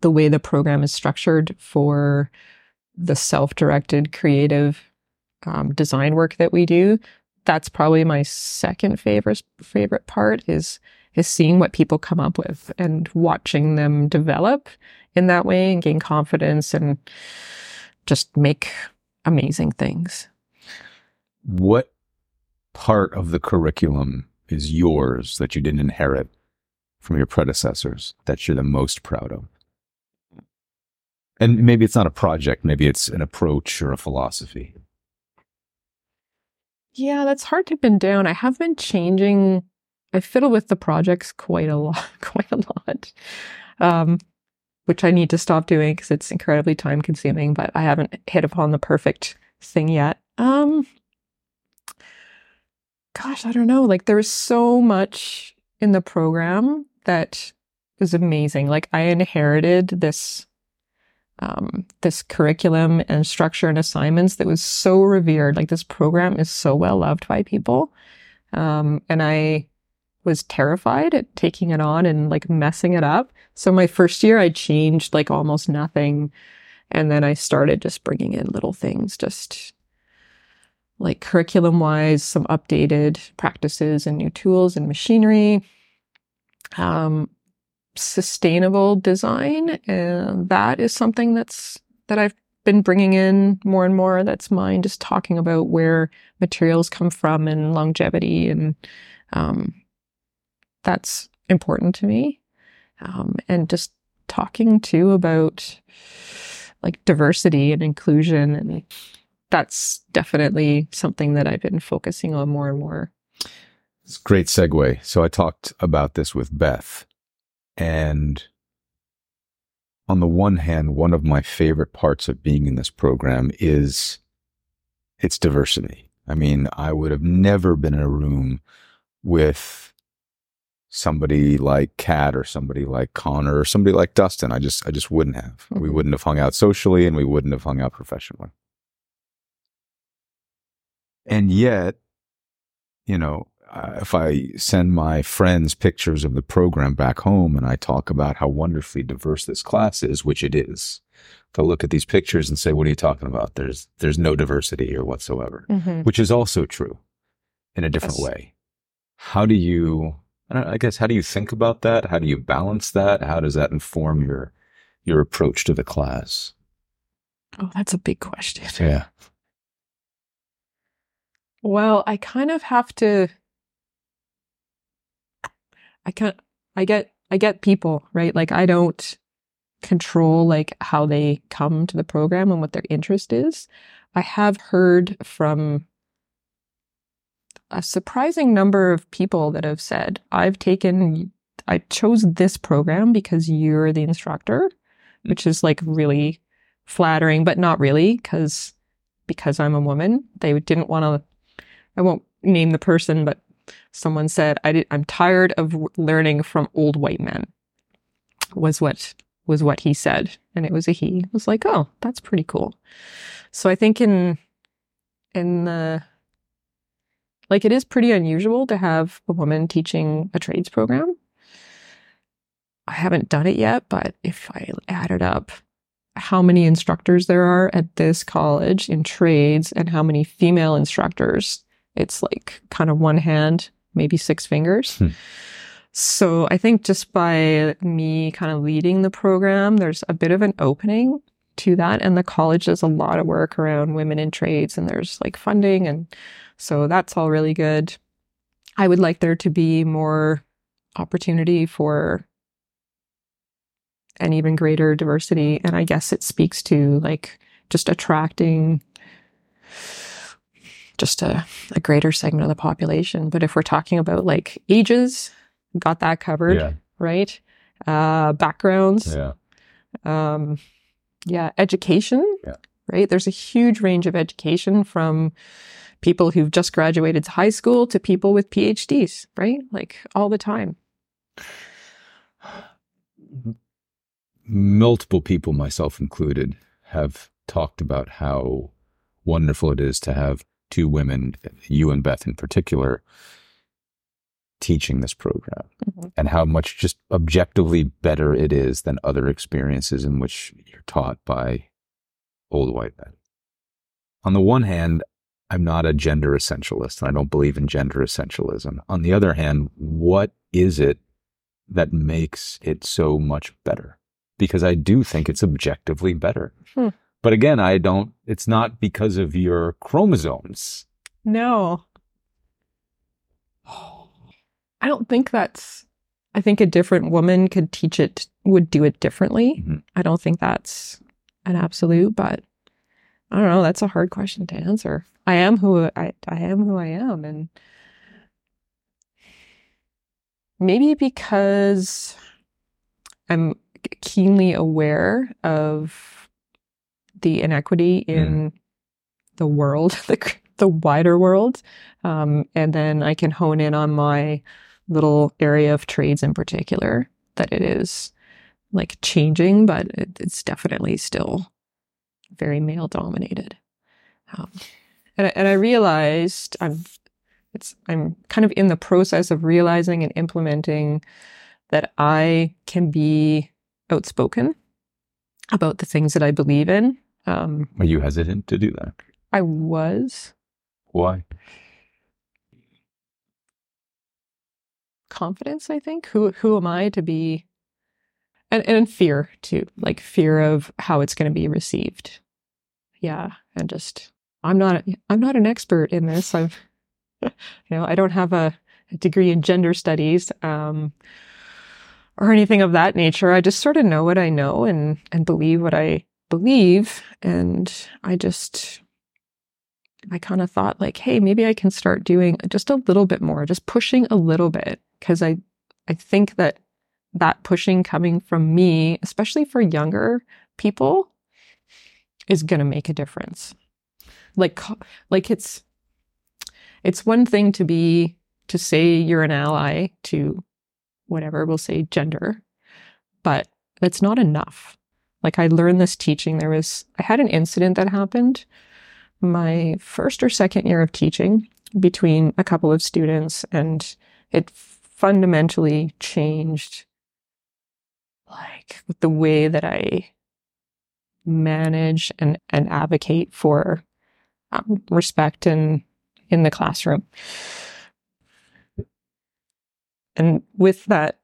the way the program is structured for the self-directed creative um, design work that we do that's probably my second favorite favorite part is is seeing what people come up with and watching them develop in that way and gain confidence and just make amazing things. What part of the curriculum is yours that you didn't inherit from your predecessors that you're the most proud of? And maybe it's not a project, maybe it's an approach or a philosophy. Yeah, that's hard to pin down. I have been changing. I fiddle with the projects quite a lot, quite a lot, um, which I need to stop doing because it's incredibly time consuming. But I haven't hit upon the perfect thing yet. Um, gosh, I don't know. Like there was so much in the program that was amazing. Like I inherited this um, this curriculum and structure and assignments that was so revered. Like this program is so well loved by people. Um, and I was terrified at taking it on and like messing it up. So my first year, I changed like almost nothing. And then I started just bringing in little things, just like curriculum wise, some updated practices and new tools and machinery. Um, sustainable design and that is something that's that I've been bringing in more and more that's mine just talking about where materials come from and longevity and um, that's important to me um, and just talking too about like diversity and inclusion and that's definitely something that I've been focusing on more and more It's a great segue. So I talked about this with Beth. And on the one hand, one of my favorite parts of being in this program is its diversity. I mean, I would have never been in a room with somebody like Kat or somebody like Connor or somebody like Dustin. I just, I just wouldn't have. We Mhm. wouldn't have hung out socially and we wouldn't have hung out professionally. And yet, you know, uh, if I send my friends pictures of the program back home and I talk about how wonderfully diverse this class is, which it is, they'll look at these pictures and say, "What are you talking about?" There's there's no diversity here whatsoever, Mhm. which is also true in a different Yes. way. How do you? I, don't, I guess how do you think about that? How do you balance that? How does that inform your your approach to the class? Oh, that's a big question. Yeah. Well, I kind of have to I can't I get I get people, right? Like I don't control like how they come to the program and what their interest is. I have heard from a surprising number of people that have said, I've taken I chose this program because you're the instructor, mm. which is like really flattering, but not really because because I'm a woman. They didn't want to I won't name the person, but someone said, I did, I'm tired of learning from old white men was what, was what he said. And it was a he. I was like, oh, that's pretty cool. So I think in, in the, like it is pretty unusual to have a woman teaching a trades program. I haven't done it yet, but if I added up how many instructors there are at this college in trades and how many female instructors, it's like kind of one hand, maybe six fingers. Hmm. So I think just by me kind of leading the program, there's a bit of an opening to that. And the college does a lot of work around women in trades and there's like funding. And so that's all really good. I would like there to be more opportunity for an even greater diversity. And I guess it speaks to like just attracting just a, a greater segment of the population. But if we're talking about like ages, got that covered, Yeah. right? Uh, backgrounds, Yeah. um, yeah, education, Yeah. right? There's a huge range of education from people who've just graduated high school to people with PhDs, right? Like all the time. multiple people, myself included, have talked about how wonderful it is to have two women, you and Beth in particular, teaching this program Mhm. and how much just objectively better it is than other experiences in which you're taught by old white men. On the one hand, I'm not a gender essentialist and I don't believe in gender essentialism. On the other hand, what is it that makes it so much better? Because I do think it's objectively better. Hmm. But again, I don't, it's not because of your chromosomes. No. I don't think that's. I think a different woman could teach it, would do it differently. Mhm. I don't think that's an absolute, but I don't know. That's a hard question to answer. I am who I, I am who I am. And maybe because I'm keenly aware of the inequity in the world, the, the wider world. Um, and then I can hone in on my little area of trades in particular that it is like changing, but it, it's definitely still very male dominated. Um, and, I- and I realized I'm, it's, I'm kind of in the process of realizing and implementing that I can be outspoken about the things that I believe in. Um, Are you hesitant to do that? I was Why? Confidence, I think. Who who am I to be and and fear too, like fear of how it's going to be received. Yeah, and just I'm not I'm not an expert in this. I've you know, I don't have a, a degree in gender studies um or anything of that nature. I just sort of know what I know and and believe what I believe and I just I kind of thought like, hey, maybe I can start doing just a little bit more, just pushing a little bit because I I think that that pushing coming from me, especially for younger people, is going to make a difference. Like like it's it's one thing to be to say you're an ally to whatever we'll say gender, but that's not enough. Like I learned this teaching. There was I had an incident that happened my first or second year of teaching. between a couple of students, and it fundamentally changed like the way that I manage and, and advocate for um, respect in in the classroom. And with that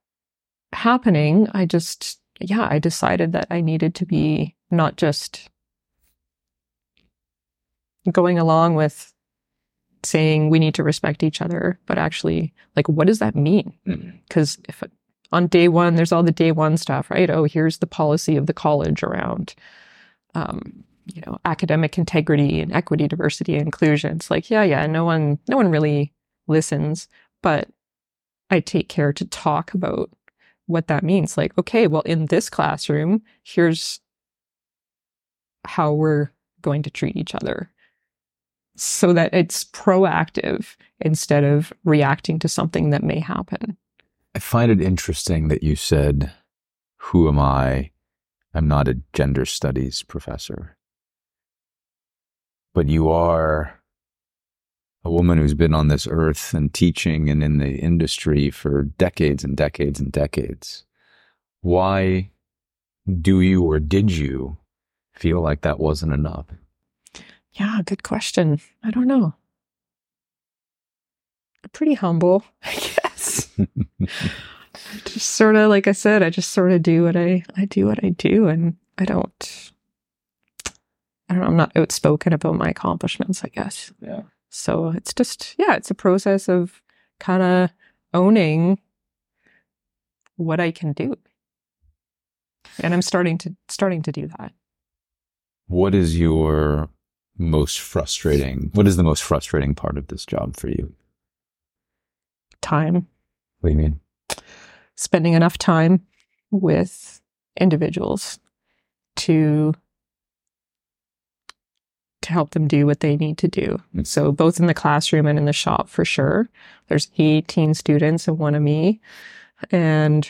happening, I just yeah, I decided that I needed to be not just going along with saying we need to respect each other, but actually, like, what does that mean? Because if on day one, there's all the day one stuff, right? Oh, here's the policy of the college around, um, you know, academic integrity and equity, diversity, and inclusion. It's like, yeah, yeah, no one, no one really listens, but I take care to talk about what that means. Like, okay, well, in this classroom, here's how we're going to treat each other so that it's proactive instead of reacting to something that may happen. I find it interesting that you said, Who am I? I'm not a gender studies professor. But you are a woman who's been on this earth and teaching and in the industry for decades and decades and decades. Why do you or did you feel like that wasn't enough? Yeah, good question. I don't know. Pretty humble, I guess. just sort of like I said, I just sort of do what I I do what I do and I don't I don't know, I'm not outspoken about my accomplishments, I guess. Yeah. So it's just yeah, it's a process of kind of owning what I can do. And I'm starting to starting to do that. What is your most frustrating? What is the most frustrating part of this job for you? Time. What do you mean? spending enough time with individuals to to help them do what they need to do. Mm. So both in the classroom and in the shop for sure. There's 18 students and one of me. And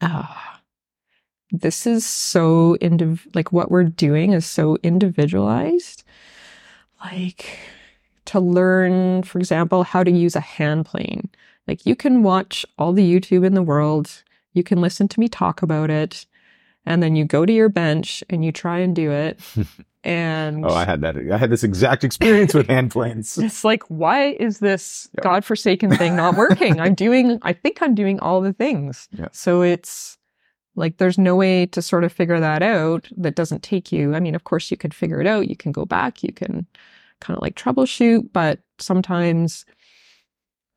uh, this is so indiv- like what we're doing is so individualized. Like to learn, for example, how to use a hand plane. Like you can watch all the YouTube in the world, you can listen to me talk about it, and then you go to your bench and you try and do it. And Oh, I had that. I had this exact experience with hand planes. it's like, why is this Yeah. godforsaken thing not working? I'm doing, I think I'm doing all the things. Yeah. So it's like, there's no way to sort of figure that out that doesn't take you. I mean, of course, you could figure it out. You can go back, you can kind of like troubleshoot, but sometimes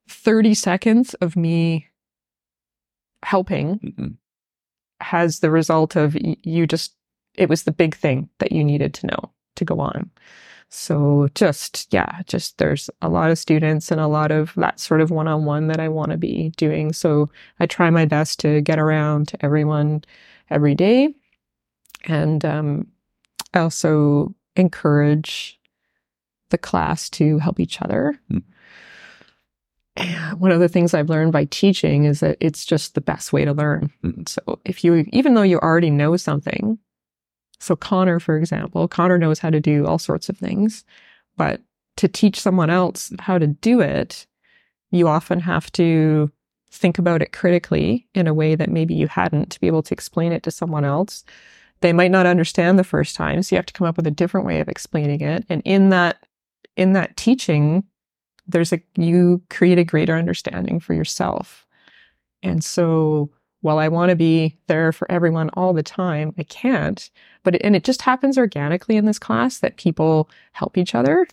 30 seconds of me helping Mm-mm. has the result of you just it was the big thing that you needed to know to go on so just yeah just there's a lot of students and a lot of that sort of one-on-one that i want to be doing so i try my best to get around to everyone every day and um, i also encourage the class to help each other Mm. and one of the things I've learned by teaching is that it's just the best way to learn. Mhm. So if you, even though you already know something, so Connor, for example, Connor knows how to do all sorts of things, but to teach someone else how to do it, you often have to think about it critically in a way that maybe you hadn't to be able to explain it to someone else. They might not understand the first time, so you have to come up with a different way of explaining it. And in that, in that teaching, there's a you create a greater understanding for yourself. And so while I want to be there for everyone all the time, I can't. But it, and it just happens organically in this class that people help each other.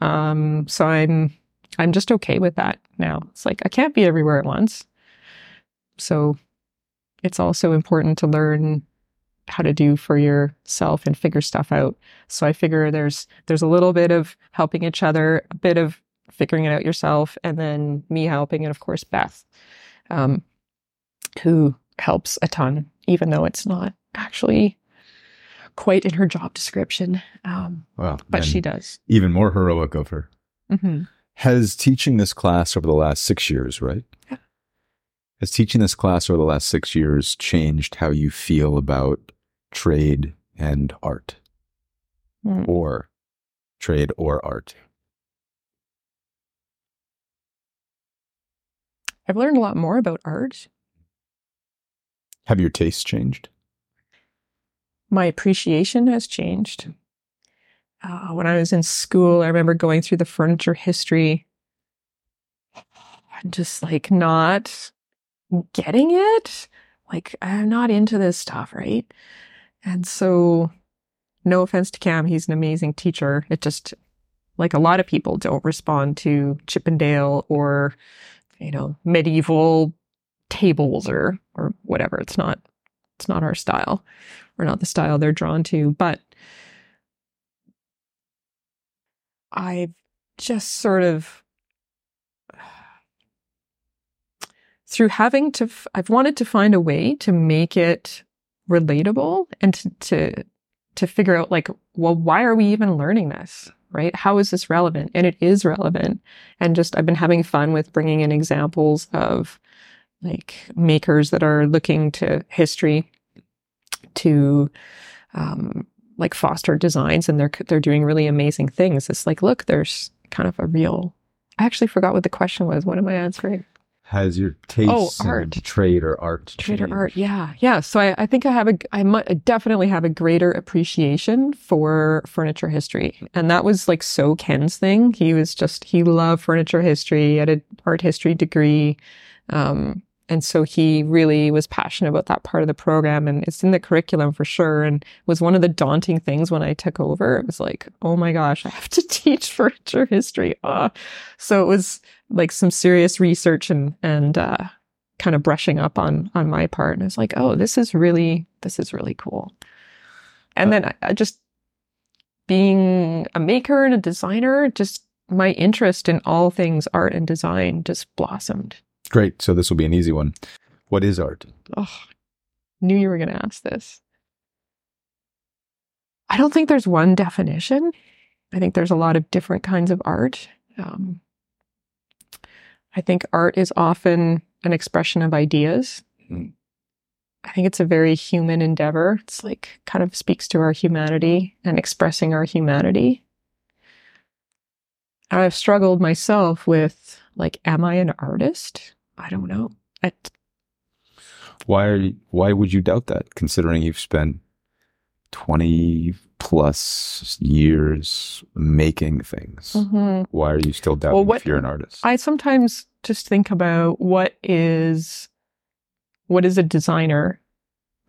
Um, so I'm I'm just okay with that now. It's like I can't be everywhere at once. So it's also important to learn how to do for yourself and figure stuff out. So I figure there's there's a little bit of helping each other, a bit of figuring it out yourself, and then me helping, and of course Beth, um, who helps a ton, even though it's not actually quite in her job description. Um, Well, but she does. even more heroic of her. hmm Has teaching this class over the last six years, right? Yeah. Has teaching this class over the last six years changed how you feel about trade and art, Mm. or trade or art? I've learned a lot more about art. Have your tastes changed? My appreciation has changed. Uh, when I was in school, I remember going through the furniture history and just like not getting it. Like, I'm not into this stuff, right? And so, no offense to Cam, he's an amazing teacher. It just, like a lot of people, don't respond to Chippendale or, you know, medieval tables or or whatever. It's not it's not our style. We're not the style they're drawn to. But I've just sort of through having to f- I've wanted to find a way to make it relatable and to, to to figure out like well why are we even learning this right how is this relevant and it is relevant and just i've been having fun with bringing in examples of like makers that are looking to history to um, like foster designs and they're they're doing really amazing things it's like look there's kind of a real i actually forgot what the question was what am i answering Has your taste Oh, art. trade or art Trader changed? art, yeah, yeah. So I, I think I have a, I mu- I definitely have a greater appreciation for furniture history, and that was like so Ken's thing. He was just he loved furniture history. He had an art history degree, um, and so he really was passionate about that part of the program, and it's in the curriculum for sure. And it was one of the daunting things when I took over. It was like, oh my gosh, I have to teach furniture history. Uh. So it was like some serious research and and uh, kind of brushing up on on my part and it's like oh this is really this is really cool and then I, I just being a maker and a designer just my interest in all things art and design just blossomed Great. So this will be an easy one. What is art? oh knew you were going to ask this i don't think there's one definition i think there's a lot of different kinds of art um, i think art is often an expression of ideas Mhm. I think it's a very human endeavor. It's like kind of speaks to our humanity and expressing our humanity. I've struggled myself with like, am I an artist? I don't know. I, Why are you, why would you doubt that considering you've spent 20 plus years making things? Mhm. Why are you still doubting Well, what- if you're an artist? I sometimes just think about what is what is a designer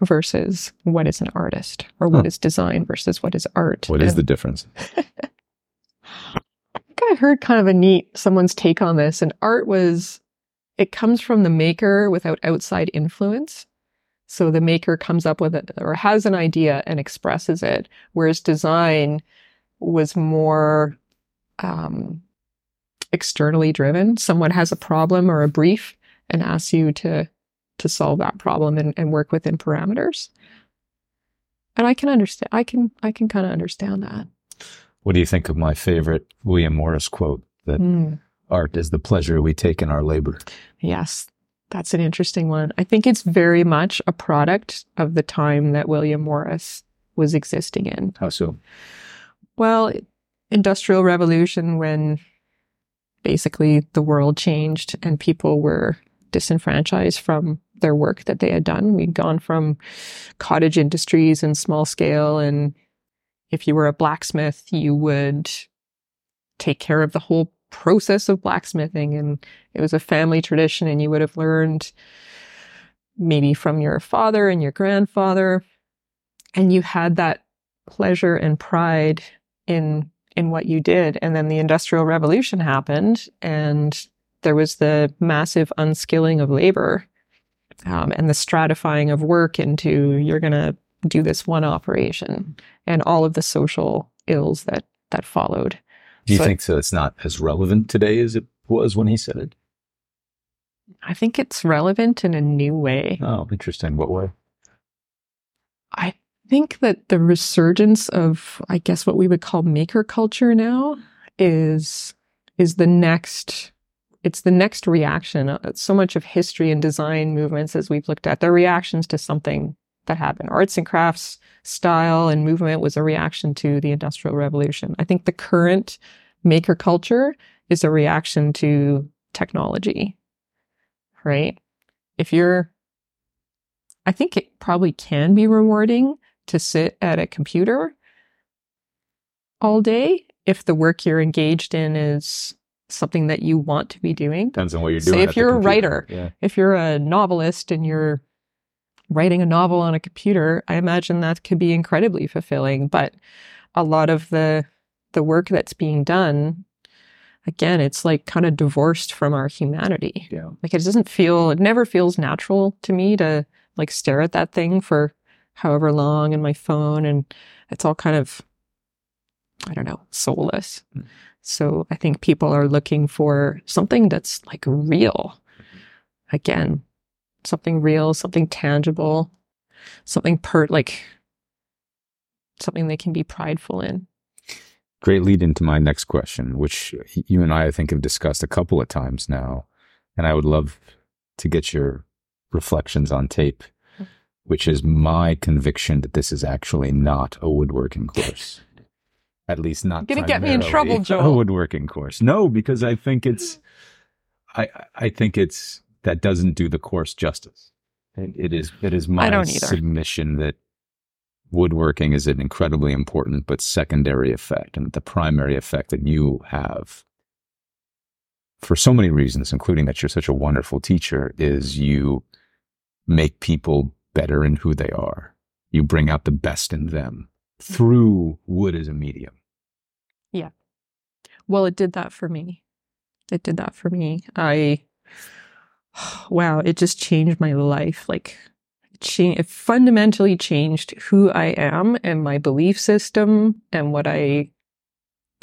versus what is an artist, or what Huh. is design versus what is art. what is And- the difference? I think I heard kind of a neat someone's take on this, and art was it comes from the maker without outside influence. So the maker comes up with it or has an idea and expresses it, whereas design was more um, externally driven. Someone has a problem or a brief and asks you to to solve that problem and, and work within parameters. And I can understand. I can I can kind of understand that. What do you think of my favorite William Morris quote that Hmm. Art is the pleasure we take in our labor? Yes, that's an interesting one. I think it's very much a product of the time that William Morris was existing in. How so? Well, industrial revolution when basically the world changed and people were disenfranchised from their work that they had done. We'd gone from cottage industries and small scale and if you were a blacksmith, you would take care of the whole process of blacksmithing and it was a family tradition and you would have learned maybe from your father and your grandfather. And you had that pleasure and pride in in what you did. And then the industrial revolution happened and there was the massive unskilling of labor um, and the stratifying of work into you're going to do this one operation and all of the social ills that that followed Do you So- think so it's not as relevant today as it was when he said it? i think it's relevant in a new way Oh, interesting. What way? I think that the resurgence of, I guess, what we would call maker culture now is is the next. It's the next reaction. Uh, So much of history and design movements, as we've looked at, they're reactions to something that happened. Arts and crafts style and movement was a reaction to the Industrial Revolution. I think the current maker culture is a reaction to technology. right? If you're, I think it probably can be rewarding to sit at a computer all day if the work you're engaged in is something that you want to be doing. Depends on what you're doing. Say if you're a computer. writer, Yeah. If you're a novelist and you're writing a novel on a computer, I imagine that could be incredibly fulfilling. But a lot of the the work that's being done, again, it's like kind of divorced from our humanity. Yeah. Like it doesn't feel, it never feels natural to me to like stare at that thing for however long in my phone. And it's all kind of, I don't know, soulless. Mm. So I think people are looking for something that's like real. Again, something real, something tangible, something per, like something they can be prideful in. Great lead into my next question, which you and I, I think, have discussed a couple of times now. And I would love to get your reflections on tape, mm-hmm. which is my conviction that this is actually not a woodworking course. At least not You're gonna get me in trouble, A woodworking course. No, because I think it's, I, I think it's, that doesn't do the course justice. It, it is, it is my submission that woodworking is an incredibly important but secondary effect and the primary effect that you have for so many reasons including that you're such a wonderful teacher is you make people better in who they are you bring out the best in them through wood as a medium Yeah. Well, it did that for me. It did that for me. I, wow, it just changed my life. Like, it, cha- it fundamentally changed who I am and my belief system and what I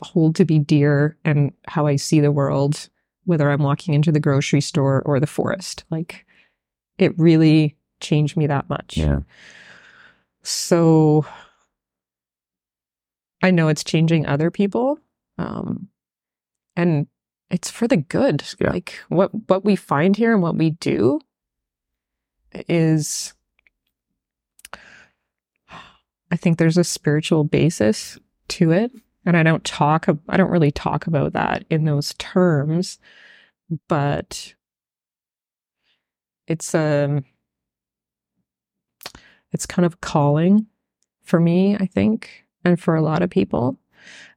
hold to be dear and how I see the world, whether I'm walking into the grocery store or the forest. Like, it really changed me that much. Yeah. So I know it's changing other people. Um, and it's for the good. Yeah. Like what what we find here and what we do is I think there's a spiritual basis to it. And I don't talk I don't really talk about that in those terms, but it's um it's kind of calling for me, I think, and for a lot of people.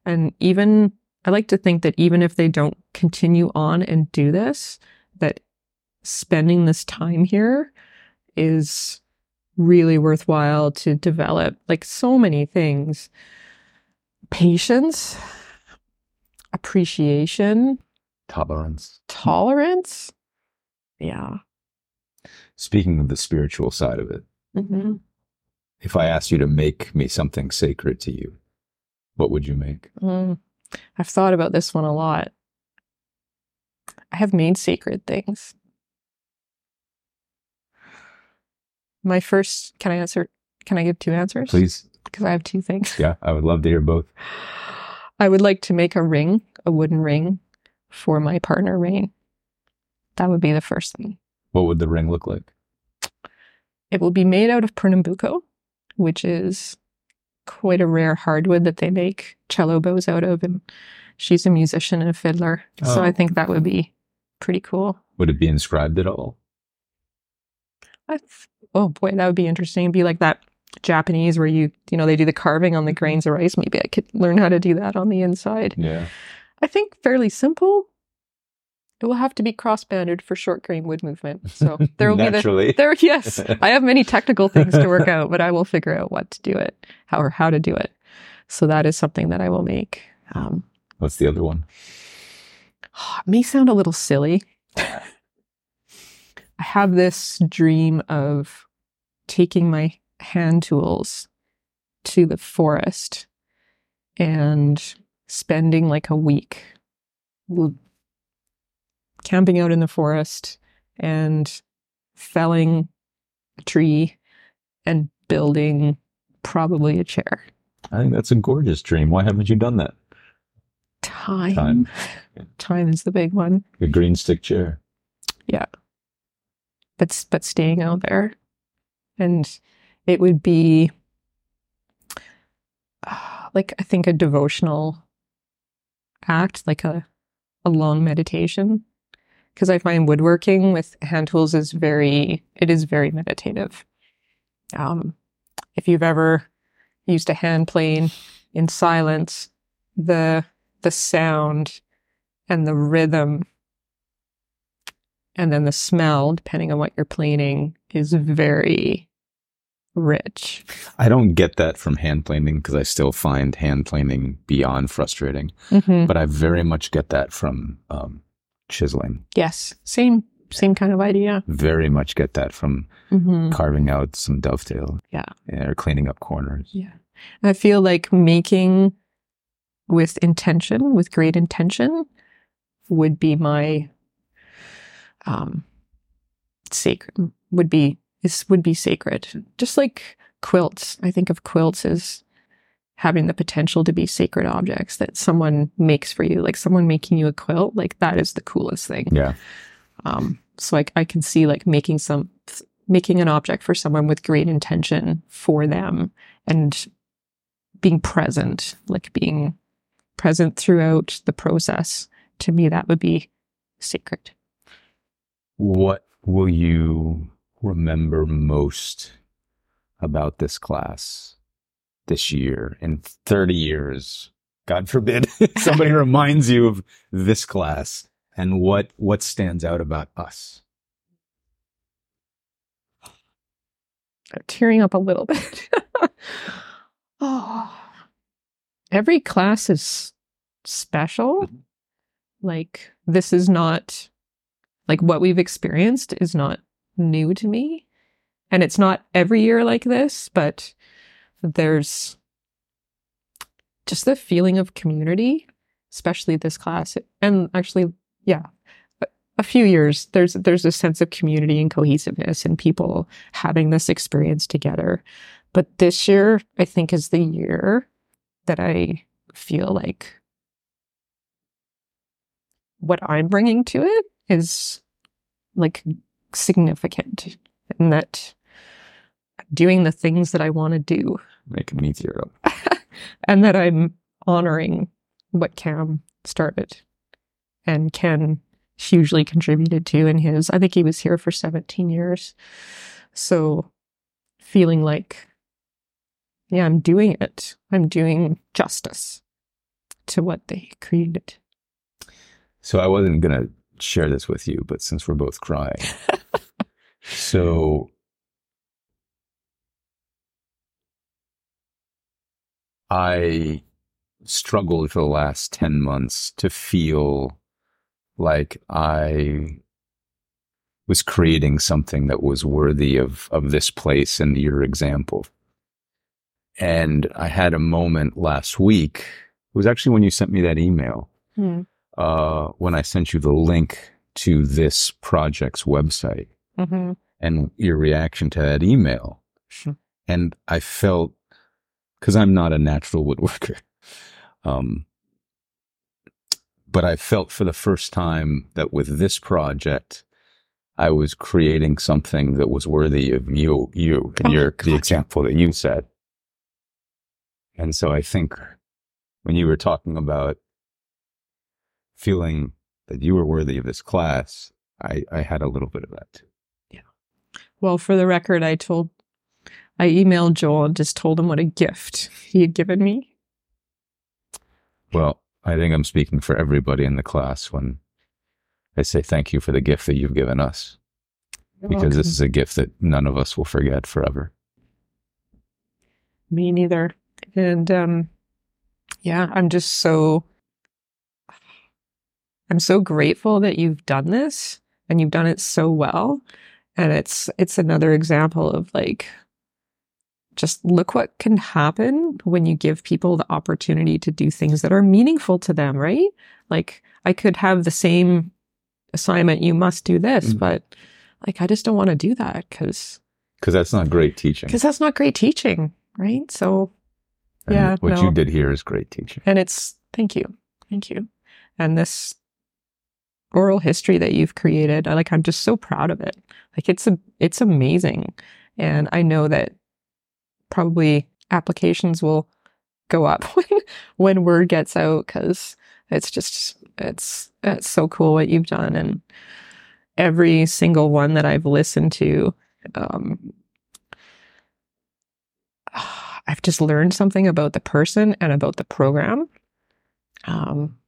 And even, I like to think that even if they don't continue on and do this, that spending this time here is really worthwhile to develop like so many things. Patience, appreciation, tolerance. tolerance. Yeah. speaking of the spiritual side of it hmm if i asked you to make me something sacred to you what would you make? Mm, I've thought about this one a lot. I have made sacred things. My first, can I answer? Can I give two answers? please Because I have two things. yeah i would love to hear both I would like to make a ring, a wooden ring for my partner, Rain. That would be the first thing. what would the ring look like It will be made out of Pernambuco, which is quite a rare hardwood that they make cello bows out of. And she's a musician and a fiddler. So Oh. I think that would be pretty cool. would it be inscribed at all I th- oh boy, that would be interesting. It'd be like that Japanese where you, you know, they do the carving on the mm-hmm. grains of rice. Maybe I could learn how to do that on the inside. yeah I think fairly simple. It will have to be cross-banded for short grain wood movement. So there will be the there. Yes, I have many technical things to work out, but I will figure out what to do it, how or how to do it. So that is something that I will make. Um, what's the other one it may sound a little silly. I have this dream of taking my hand tools to the forest and spending like a week camping out in the forest and felling a tree and building probably a chair. i think that's a gorgeous dream why haven't you done that Time. Time. Time is the big one. a green stick chair Yeah. but but staying out there and it would be uh, like i think a devotional act like a a long meditation because I find woodworking with hand tools is very, it is very meditative. Um, if you've ever used a hand plane in silence, the, the sound and the rhythm and then the smell, depending on what you're planing, is very rich. I don't get that from hand planing because I still find hand planing beyond frustrating. Mm-hmm. But I very much get that from um, chiseling. Yes, same same kind of idea. Very much get that from Mm-hmm. carving out some dovetail. Yeah. Or cleaning up corners. Yeah. I feel like making with intention, with great intention, would be my um sacred would be this would be sacred. Just like quilts. I think of quilts as having the potential to be sacred objects that someone makes for you. Like someone making you a quilt, like that is the coolest thing. Yeah. Um, so I, I can see like making some, making an object for someone with great intention for them and being present, like being present throughout the process. To me, that would be sacred. What will you remember most about this class this year in 30 years? God forbid somebody reminds you of this class and what, what stands out about us. I'm tearing up a little bit. oh, every class is special. Like, this is not, like, what we've experienced is not new to me. And it's not every year like this, but there's just the feeling of community, especially this class. And actually, yeah, a- few years, there's, there's a sense of community and cohesiveness and people having this experience together. But this year, I think, is the year that I feel like what I'm bringing to it is like significant and that doing the things that I want to do Making me tear up. and that I'm honoring what Cam started and Ken hugely contributed to in his. I think he was here for 17 years. So feeling like, yeah, I'm doing it. I'm doing justice to what they created. So I wasn't going to share this with you, but since we're both crying. so I struggled for the last 10 months to feel like I was creating something that was worthy of, of this place and your example. And I had a moment last week. It was actually when you sent me that email uh, when I sent you the link to this project's website Mm-hmm. and your reaction to that email. And I felt, because I'm not a natural woodworker, um, but I felt for the first time that with this project, I was creating something that was worthy of you, you, and Oh, your, the example that you said. And so I think when you were talking about feeling that you were worthy of this class, I, I had a little bit of that too. Yeah. Well, for the record, I told, I emailed Joel and just told him what a gift he had given me. Well, I think I'm speaking for everybody in the class when I say thank you for the gift that you've given us, because this is a gift that none of us will forget forever. Me neither. And um yeah, I'm just so I'm so grateful that you've done this and you've done it so well. And it's it's another example of like just look what can happen when you give people the opportunity to do things that are meaningful to them, right? Like I could have the same assignment, you must do this, Mm. but like I just don't want to do that because Because that's not great teaching. because that's not great teaching, right? So And yeah, what no. you did here is great teaching. and it's thank you, thank you, and this oral history that you've created, I like. I'm just so proud of it. Like it's a, it's amazing, and I know that probably applications will go up when when word gets out because it's just it's it's so cool what you've done and every single one that I've listened to, um, I've just learned something about the person and about the program. Um,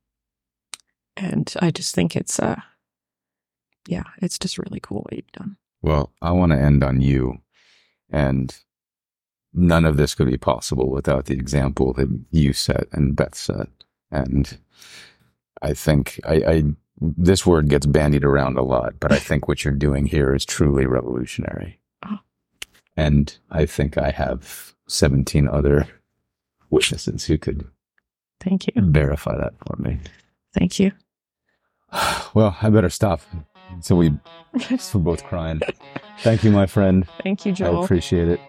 and I just think it's, uh, yeah, it's just really cool what you've done. Well, I want to end on you. And none of this could be possible without the example that you set and Beth set. And I think I, I this word gets bandied around a lot, but I think what you're doing here is truly revolutionary. Oh. And I think I have 17 other witnesses who could Thank you. verify that for me. Thank you. Well, I better stop. So we we're both crying. Thank you, my friend. Thank you, Joel. I appreciate it.